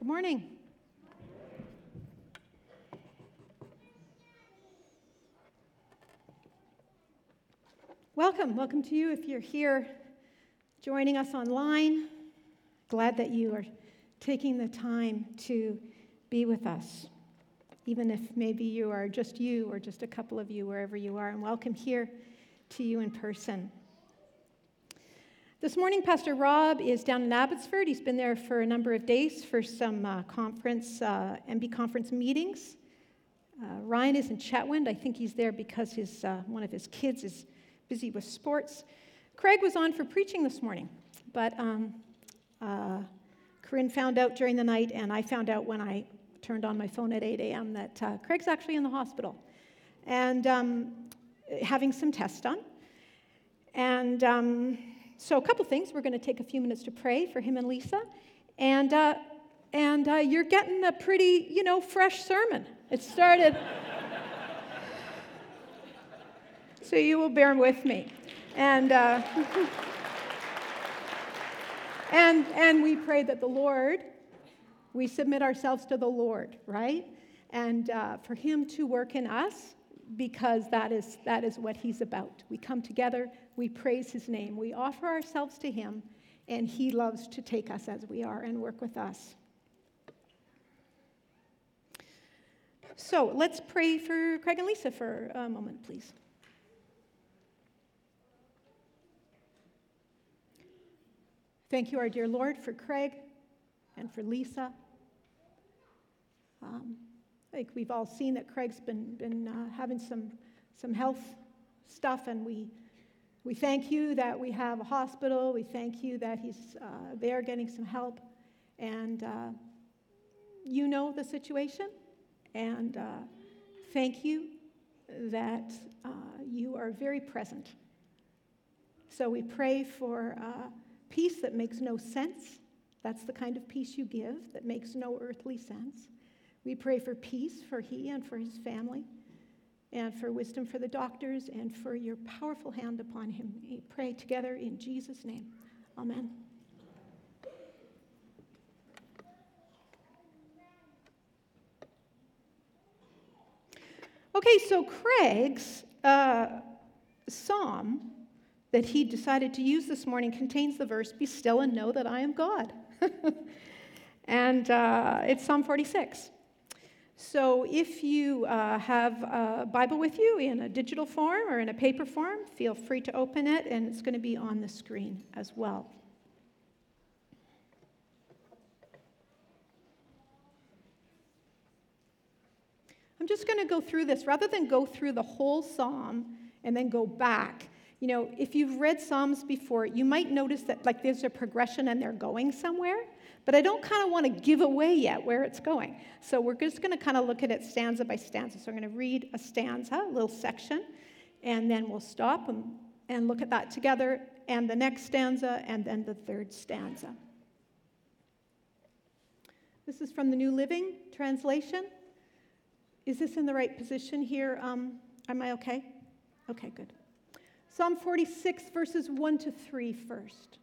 Good morning. Welcome. Welcome to you if you're here joining us online. Glad that you are taking the time to be with us, even if maybe you are just you or just a couple of you wherever you are. And welcome here to you in person. This morning, Pastor Rob is down in Abbotsford. He's been there for a number of days for some uh, conference, uh, MB conference meetings. Uh, Ryan is in Chetwynd. I think he's there because his, uh, one of his kids is busy with sports. Craig was on for preaching this morning, but um, uh, Corinne found out during the night, and I found out when I turned on my phone at 8 a.m. that uh, Craig's actually in the hospital and um, having some tests done. And um, so, a couple things. We're going to take a few minutes to pray for him and Lisa. And, uh, and uh, you're getting a pretty, you know, fresh sermon. It started. so, you will bear with me. And, uh, and, and we pray that the Lord, we submit ourselves to the Lord, right? And uh, for Him to work in us because that is, that is what He's about. We come together we praise his name. We offer ourselves to him, and he loves to take us as we are and work with us. So let's pray for Craig and Lisa for a moment, please. Thank you, our dear Lord, for Craig and for Lisa. Um, I think we've all seen that Craig's been, been uh, having some, some health stuff, and we we thank you that we have a hospital. We thank you that he's uh, there getting some help. And uh, you know the situation. And uh, thank you that uh, you are very present. So we pray for uh, peace that makes no sense. That's the kind of peace you give that makes no earthly sense. We pray for peace for he and for his family and for wisdom for the doctors and for your powerful hand upon him. We pray together in Jesus' name. Amen. Okay, so Craig's uh, psalm that he decided to use this morning contains the verse, Be still and know that I am God. and uh, it's Psalm 46. So if you uh, have a Bible with you in a digital form or in a paper form, feel free to open it, and it's going to be on the screen as well. I'm just going to go through this rather than go through the whole psalm and then go back. You know, if you've read Psalms before, you might notice that like there's a progression and they're going somewhere but I don't kind of want to give away yet where it's going. So we're just going to kind of look at it stanza by stanza. So I'm going to read a stanza, a little section, and then we'll stop and, and look at that together, and the next stanza, and then the third stanza. This is from the New Living Translation. Is this in the right position here? Um, am I okay? Okay, good. Psalm 46, verses 1 to 3 first.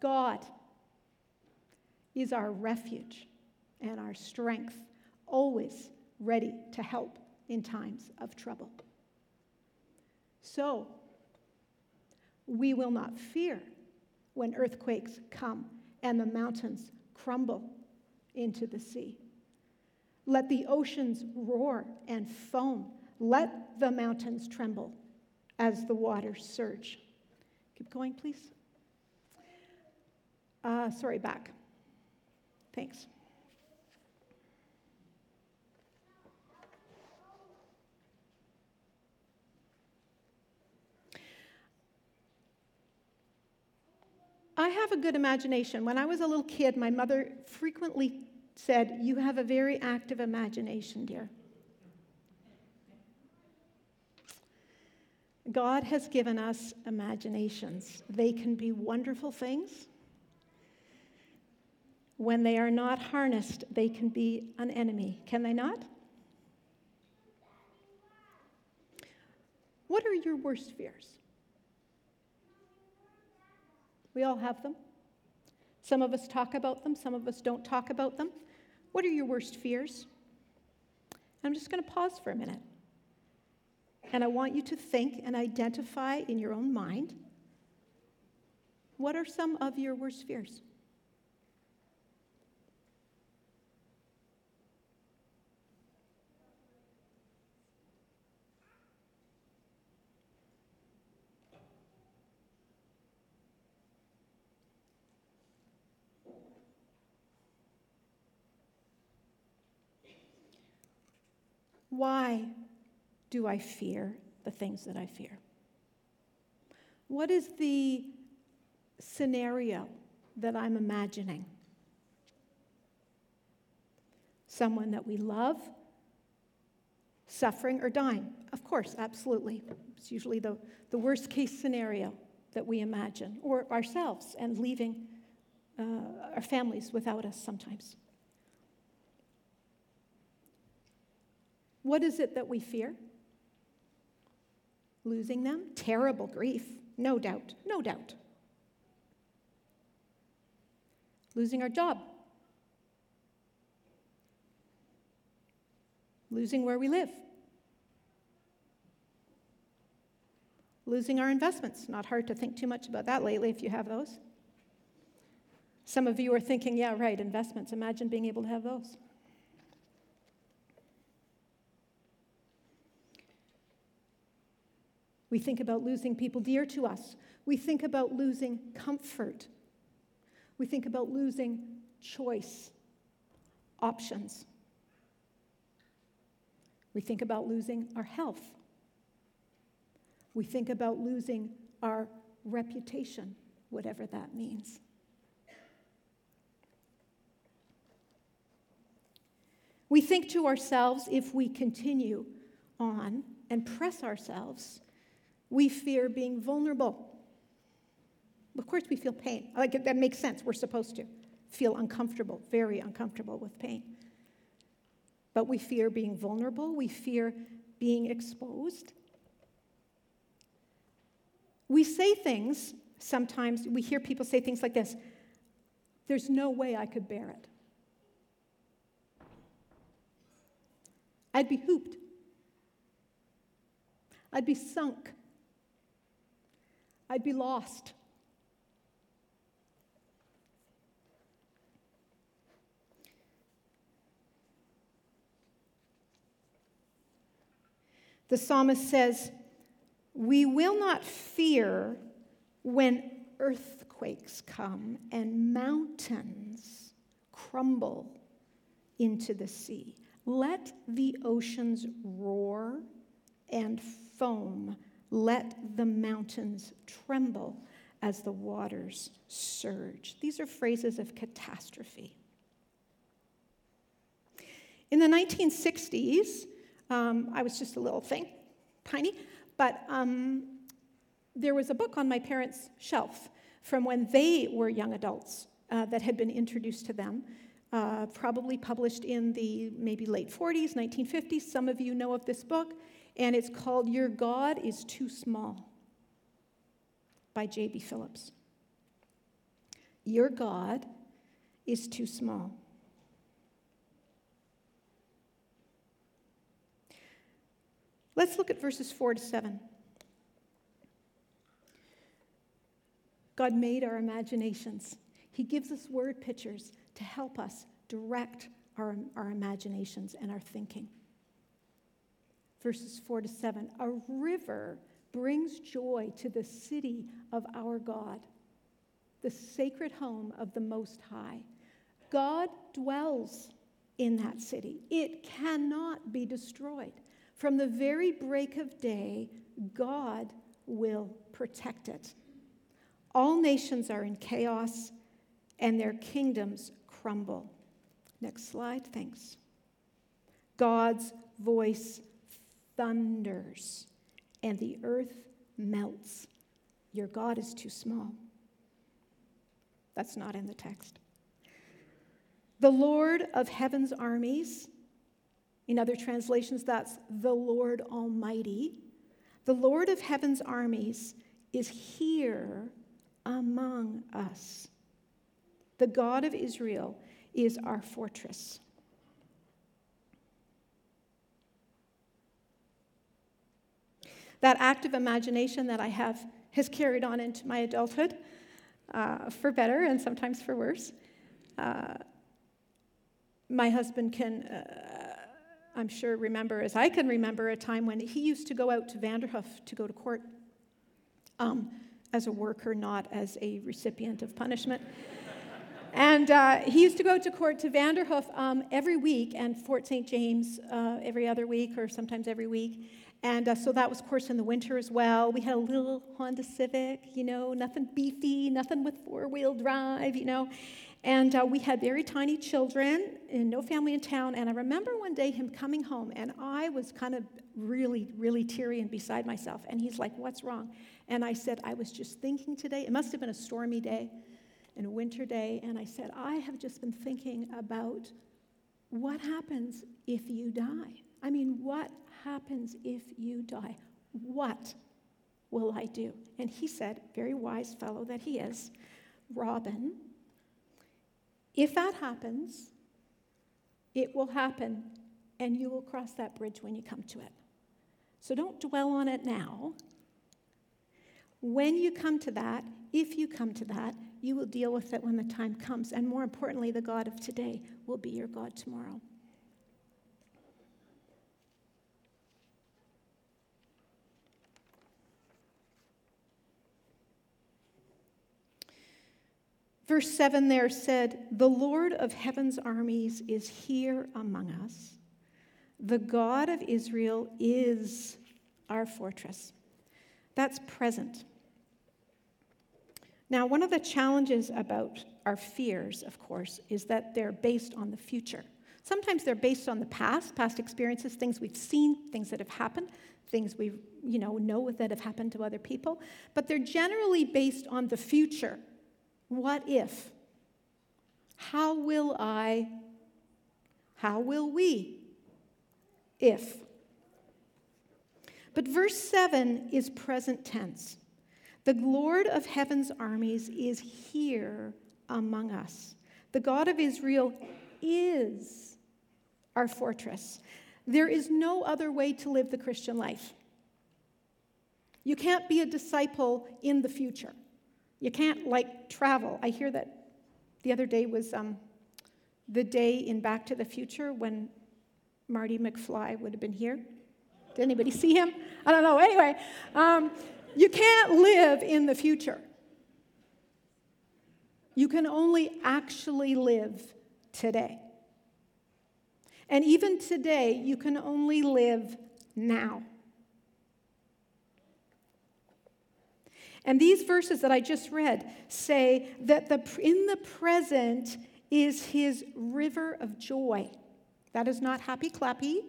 God is our refuge and our strength, always ready to help in times of trouble. So, we will not fear when earthquakes come and the mountains crumble into the sea. Let the oceans roar and foam. Let the mountains tremble as the waters surge. Keep going, please. Uh, sorry, back. Thanks. I have a good imagination. When I was a little kid, my mother frequently said, You have a very active imagination, dear. God has given us imaginations. They can be wonderful things, when they are not harnessed, they can be an enemy, can they not? What are your worst fears? We all have them. Some of us talk about them, some of us don't talk about them. What are your worst fears? I'm just going to pause for a minute. And I want you to think and identify in your own mind what are some of your worst fears? Why do I fear the things that I fear? What is the scenario that I'm imagining? Someone that we love, suffering, or dying? Of course, absolutely. It's usually the, the worst case scenario that we imagine, or ourselves and leaving uh, our families without us sometimes. What is it that we fear? Losing them? Terrible grief, no doubt, no doubt. Losing our job. Losing where we live. Losing our investments. Not hard to think too much about that lately if you have those. Some of you are thinking, yeah, right, investments. Imagine being able to have those. We think about losing people dear to us. We think about losing comfort. We think about losing choice, options. We think about losing our health. We think about losing our reputation, whatever that means. We think to ourselves if we continue on and press ourselves we fear being vulnerable. Of course, we feel pain. Like that makes sense. We're supposed to feel uncomfortable, very uncomfortable with pain. But we fear being vulnerable. We fear being exposed. We say things, sometimes we hear people say things like this There's no way I could bear it. I'd be hooped. I'd be sunk. I'd be lost. The psalmist says, We will not fear when earthquakes come and mountains crumble into the sea. Let the oceans roar and foam let the mountains tremble as the waters surge. These are phrases of catastrophe. In the 1960s, um, I was just a little thing, tiny, but um, there was a book on my parents' shelf from when they were young adults uh, that had been introduced to them, uh, probably published in the maybe late 40s, 1950s. Some of you know of this book and it's called Your God is Too Small by J.B. Phillips. Your God is too small. Let's look at verses 4 to 7. God made our imaginations. He gives us word pictures to help us direct our, our imaginations and our thinking verses 4 to 7. A river brings joy to the city of our God, the sacred home of the Most High. God dwells in that city, it cannot be destroyed. From the very break of day, God will protect it. All nations are in chaos and their kingdoms crumble. Next slide, thanks. God's voice thunders and the earth melts. Your God is too small. That's not in the text. The Lord of heaven's armies, in other translations, that's the Lord Almighty. The Lord of heaven's armies is here among us. The God of Israel is our fortress. That active imagination that I have has carried on into my adulthood, uh, for better and sometimes for worse. Uh, my husband can, uh, I'm sure, remember, as I can remember, a time when he used to go out to Vanderhoof to go to court um, as a worker, not as a recipient of punishment. and uh, he used to go to court to Vanderhoof um, every week and Fort St. James uh, every other week or sometimes every week. And uh, so that was, of course, in the winter as well. We had a little Honda Civic, you know, nothing beefy, nothing with four wheel drive, you know. And uh, we had very tiny children and no family in town. And I remember one day him coming home, and I was kind of really, really teary and beside myself. And he's like, What's wrong? And I said, I was just thinking today, it must have been a stormy day and a winter day. And I said, I have just been thinking about what happens if you die. I mean, what happens if you die? What will I do? And he said, very wise fellow that he is, Robin, if that happens, it will happen, and you will cross that bridge when you come to it. So don't dwell on it now. When you come to that, if you come to that, you will deal with it when the time comes. And more importantly, the God of today will be your God tomorrow. Verse 7 there said, The Lord of heaven's armies is here among us. The God of Israel is our fortress. That's present. Now, one of the challenges about our fears, of course, is that they're based on the future. Sometimes they're based on the past, past experiences, things we've seen, things that have happened, things we you know know that have happened to other people, but they're generally based on the future what if? How will I? How will we? If. But verse 7 is present tense. The Lord of heaven's armies is here among us. The God of Israel is our fortress. There is no other way to live the Christian life. You can't be a disciple in the future. You can't like travel. I hear that the other day was um, the day in Back to the Future when Marty McFly would have been here. Did anybody see him? I don't know. Anyway, um, you can't live in the future. You can only actually live today. And even today, you can only live now. And these verses that I just read say that the, in the present is his river of joy. That is not happy clappy.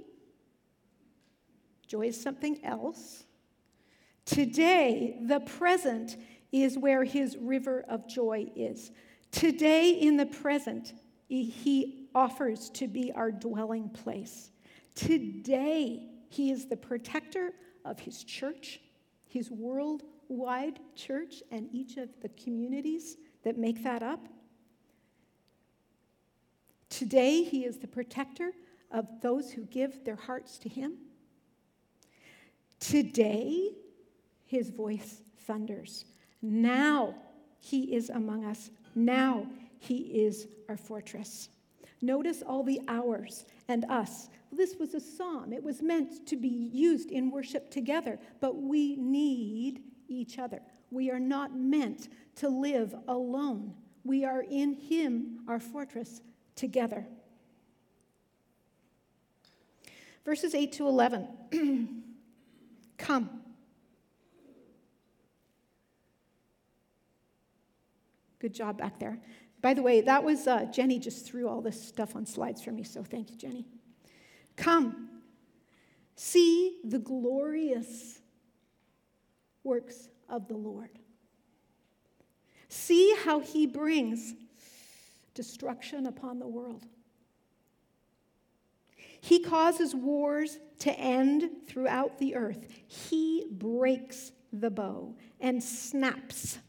Joy is something else. Today, the present is where his river of joy is. Today, in the present, he offers to be our dwelling place. Today, he is the protector of his church, his world wide church and each of the communities that make that up. Today, He is the protector of those who give their hearts to Him. Today, His voice thunders. Now, He is among us. Now, He is our fortress. Notice all the ours and us. This was a psalm. It was meant to be used in worship together, but we need each other. We are not meant to live alone. We are in Him, our fortress, together. Verses 8 to 11. Come. Good job back there. By the way, that was uh, Jenny just threw all this stuff on slides for me, so thank you, Jenny. Come. See the glorious works of the Lord. See how he brings destruction upon the world. He causes wars to end throughout the earth. He breaks the bow and snaps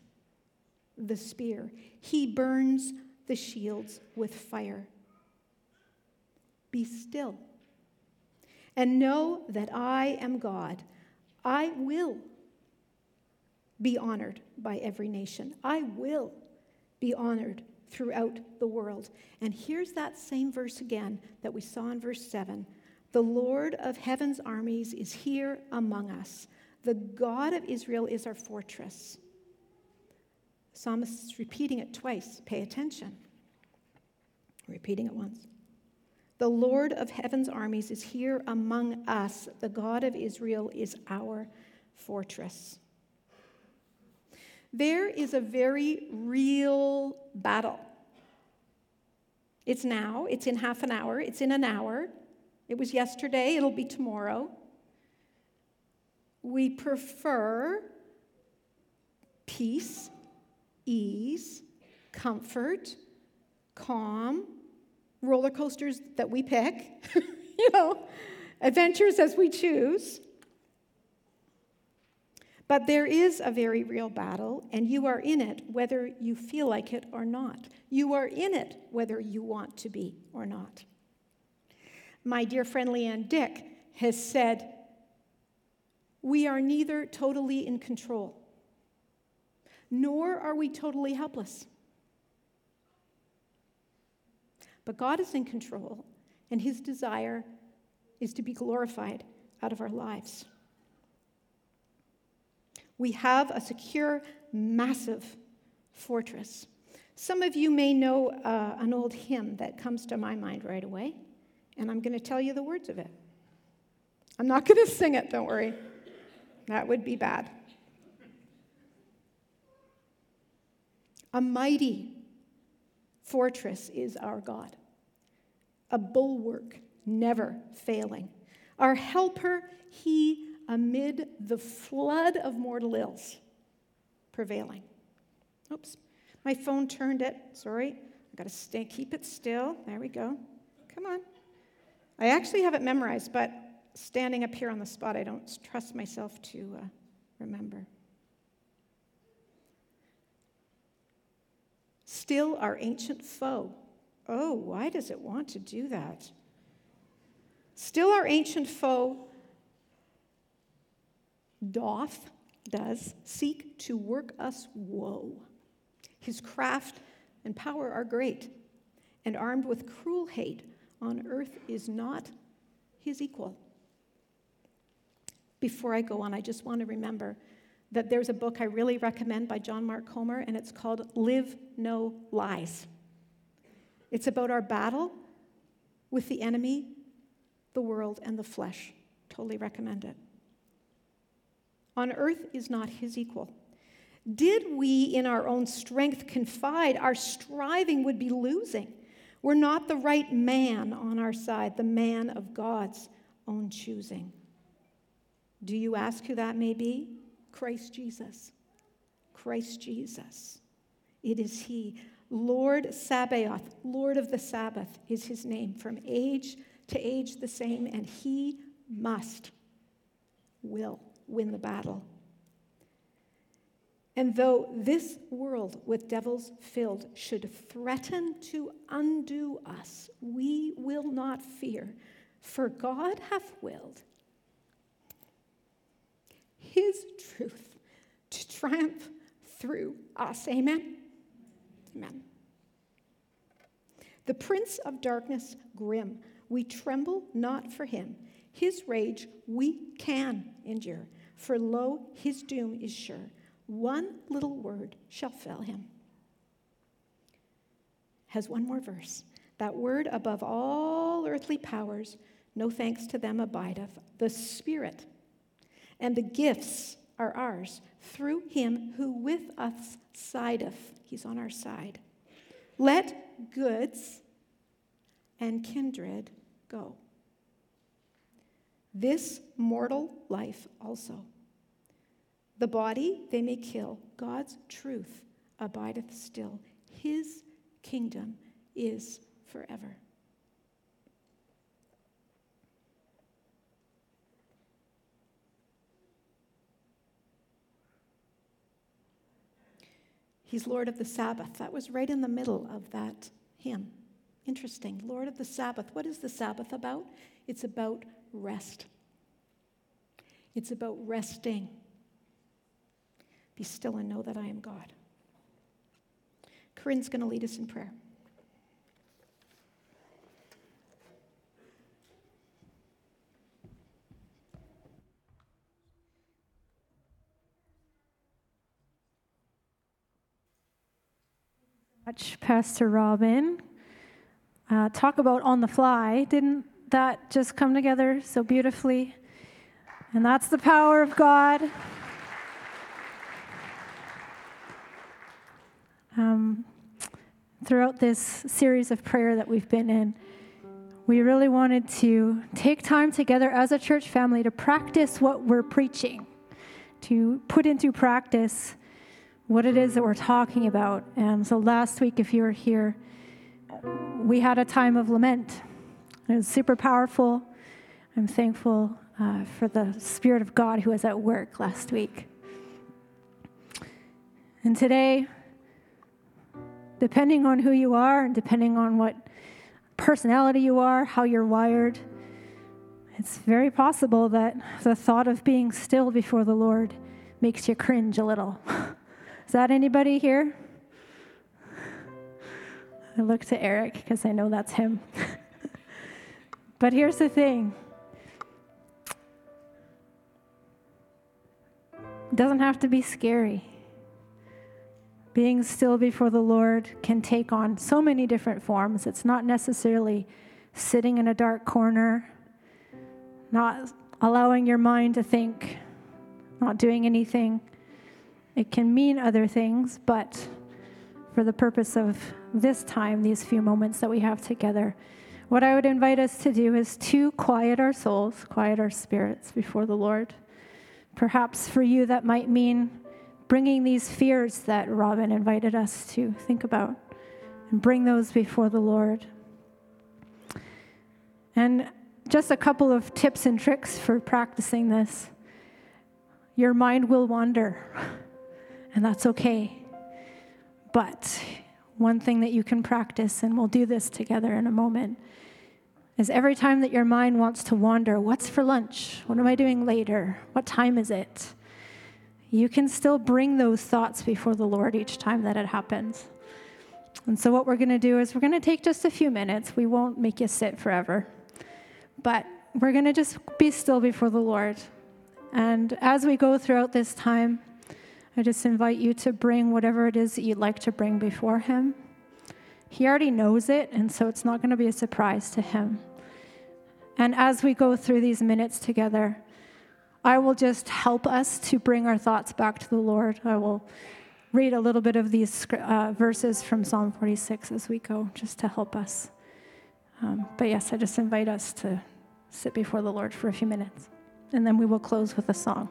the spear. He burns the shields with fire. Be still and know that I am God. I will be honored by every nation. I will be honored throughout the world. And here's that same verse again that we saw in verse 7 The Lord of heaven's armies is here among us. The God of Israel is our fortress. Psalmist is repeating it twice. Pay attention. Repeating it once. The Lord of heaven's armies is here among us. The God of Israel is our fortress. There is a very real battle. It's now, it's in half an hour, it's in an hour. It was yesterday, it'll be tomorrow. We prefer peace, ease, comfort, calm, roller coasters that we pick, you know, adventures as we choose. But there is a very real battle, and you are in it whether you feel like it or not. You are in it whether you want to be or not. My dear friend Leanne Dick has said, We are neither totally in control, nor are we totally helpless. But God is in control, and his desire is to be glorified out of our lives. We have a secure, massive fortress. Some of you may know uh, an old hymn that comes to my mind right away, and I'm going to tell you the words of it. I'm not going to sing it, don't worry. That would be bad. A mighty fortress is our God, a bulwark never failing. Our helper, he amid the flood of mortal ills prevailing. Oops, my phone turned it. Sorry, I gotta stay, keep it still. There we go. Come on. I actually have it memorized, but standing up here on the spot, I don't trust myself to uh, remember. Still our ancient foe. Oh, why does it want to do that? Still our ancient foe doth, does, seek to work us woe. His craft and power are great, and armed with cruel hate, on earth is not his equal. Before I go on, I just want to remember that there's a book I really recommend by John Mark Comer, and it's called Live No Lies. It's about our battle with the enemy, the world, and the flesh. Totally recommend it on earth is not his equal. Did we in our own strength confide, our striving would be losing. We're not the right man on our side, the man of God's own choosing. Do you ask who that may be? Christ Jesus. Christ Jesus. It is He. Lord Sabaoth, Lord of the Sabbath, is His name, from age to age the same, and He must, will win the battle. And though this world with devils filled should threaten to undo us, we will not fear, for God hath willed his truth to triumph through us. Amen? Amen. The prince of darkness, grim, we tremble not for him. His rage we can endure, for lo, his doom is sure. One little word shall fell him. Has one more verse. That word above all earthly powers, no thanks to them abideth. The Spirit and the gifts are ours through him who with us sideth. He's on our side. Let goods and kindred go this mortal life also. The body they may kill, God's truth abideth still. His kingdom is forever. He's Lord of the Sabbath. That was right in the middle of that hymn. Interesting. Lord of the Sabbath. What is the Sabbath about? It's about rest. It's about resting. Be still and know that I am God. Corinne's going to lead us in prayer. much, Pastor Robin. Uh, talk about on the fly. Didn't that just come together so beautifully? And that's the power of God. Um, throughout this series of prayer that we've been in, we really wanted to take time together as a church family to practice what we're preaching, to put into practice what it is that we're talking about. And so last week, if you were here, we had a time of lament. It was super powerful. I'm thankful uh, for the Spirit of God who was at work last week. And today, depending on who you are and depending on what personality you are, how you're wired, it's very possible that the thought of being still before the Lord makes you cringe a little. Is that anybody here? I look to Eric because I know that's him. but here's the thing it doesn't have to be scary. Being still before the Lord can take on so many different forms. It's not necessarily sitting in a dark corner, not allowing your mind to think, not doing anything. It can mean other things, but for the purpose of this time, these few moments that we have together, what I would invite us to do is to quiet our souls, quiet our spirits before the Lord. Perhaps for you, that might mean bringing these fears that Robin invited us to think about and bring those before the Lord. And just a couple of tips and tricks for practicing this. Your mind will wander. and that's okay. But one thing that you can practice, and we'll do this together in a moment, is every time that your mind wants to wander, what's for lunch? What am I doing later? What time is it? You can still bring those thoughts before the Lord each time that it happens. And so, what we're going to do is we're going to take just a few minutes. We won't make you sit forever, but we're going to just be still before the Lord. And as we go throughout this time, I just invite you to bring whatever it is that you'd like to bring before Him. He already knows it, and so it's not going to be a surprise to Him. And as we go through these minutes together, I will just help us to bring our thoughts back to the Lord. I will read a little bit of these uh, verses from Psalm 46 as we go, just to help us. Um, but yes, I just invite us to sit before the Lord for a few minutes, and then we will close with a song.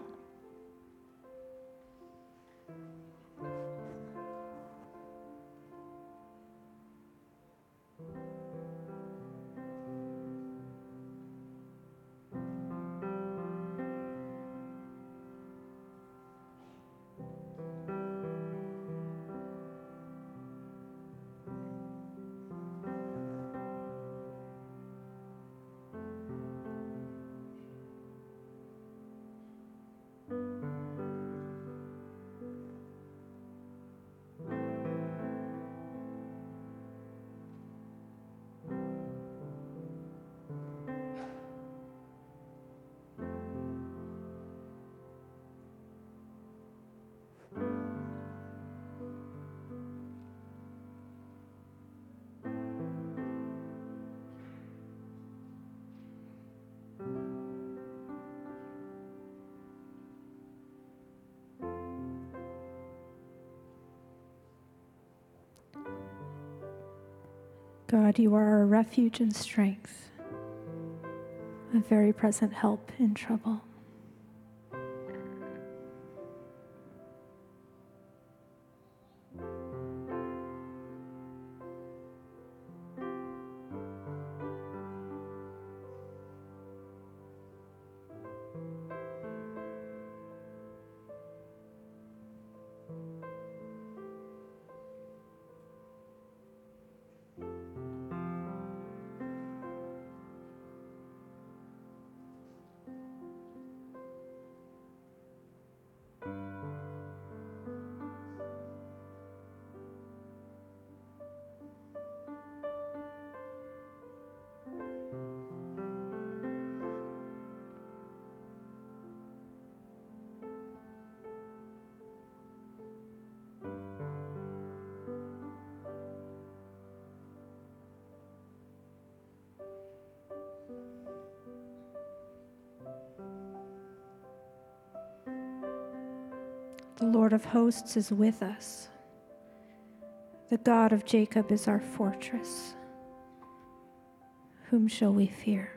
God, you are our refuge and strength, a very present help in trouble. The Lord of hosts is with us. The God of Jacob is our fortress. Whom shall we fear?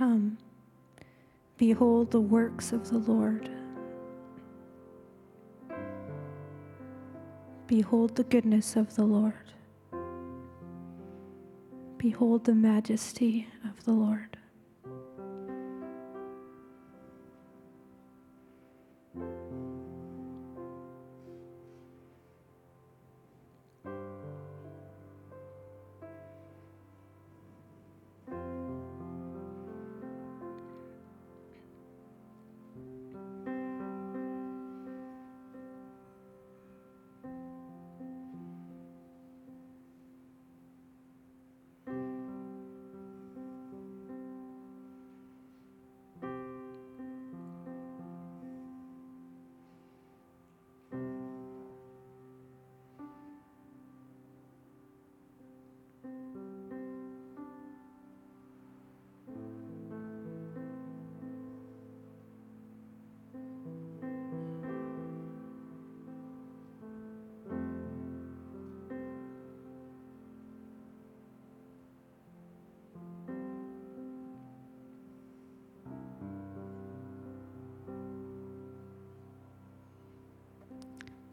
Come, behold the works of the Lord. Behold the goodness of the Lord. Behold the majesty of the Lord.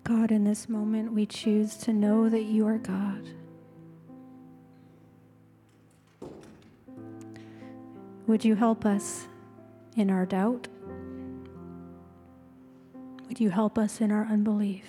God, in this moment, we choose to know that you are God. Would you help us in our doubt? Would you help us in our unbelief?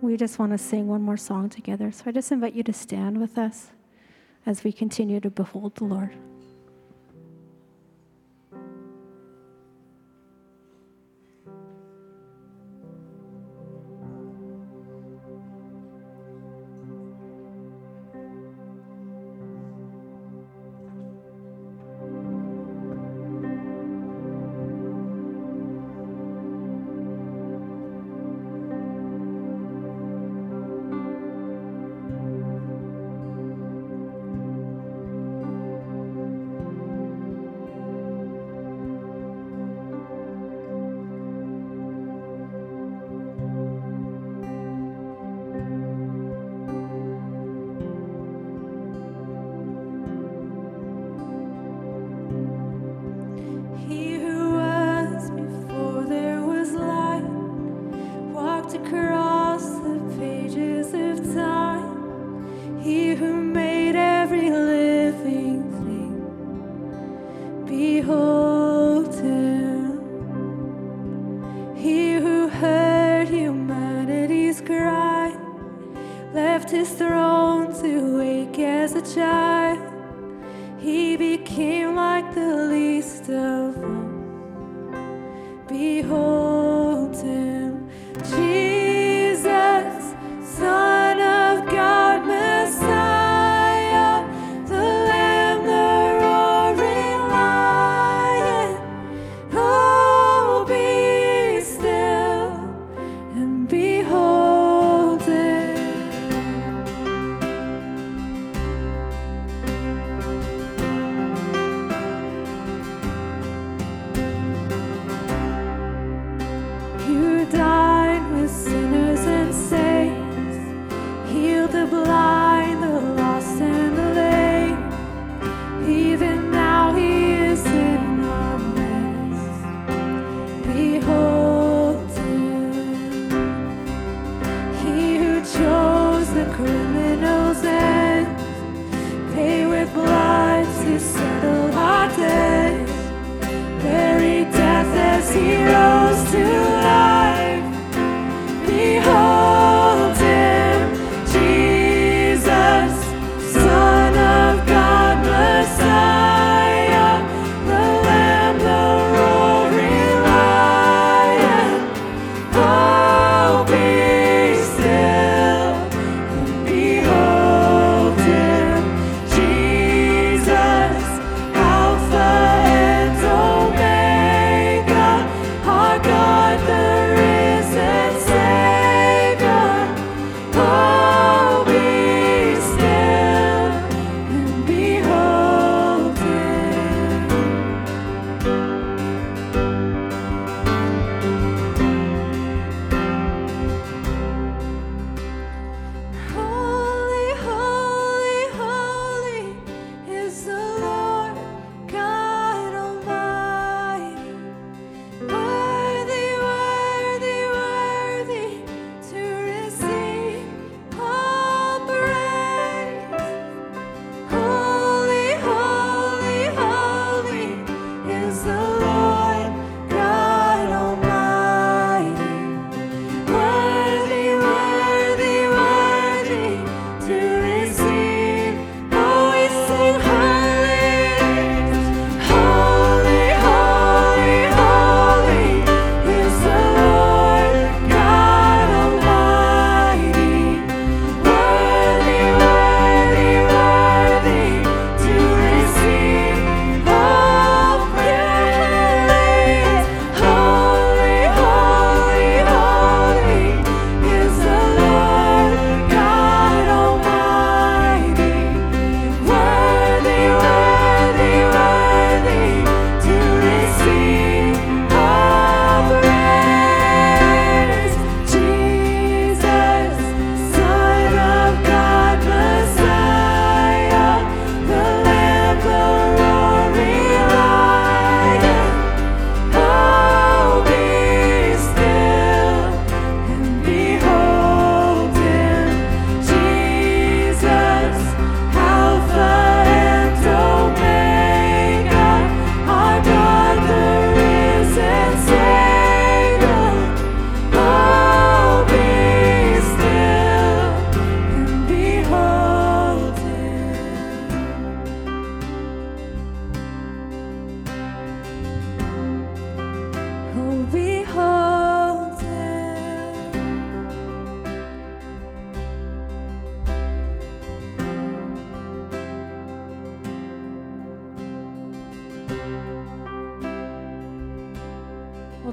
we just want to sing one more song together. So I just invite you to stand with us as we continue to behold the Lord.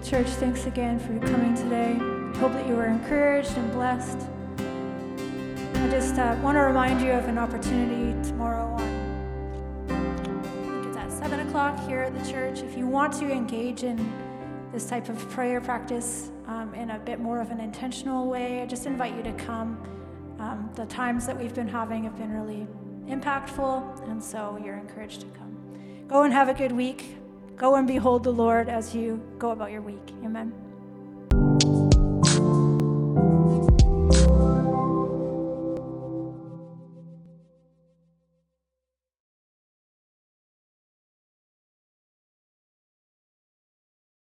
Church, thanks again for coming today. Hope that you were encouraged and blessed. I just uh, want to remind you of an opportunity tomorrow on, it's at 7 o'clock here at the church. If you want to engage in this type of prayer practice um, in a bit more of an intentional way, I just invite you to come. Um, the times that we've been having have been really impactful, and so you're encouraged to come. Go and have a good week. Go and behold the Lord as you go about your week. Amen.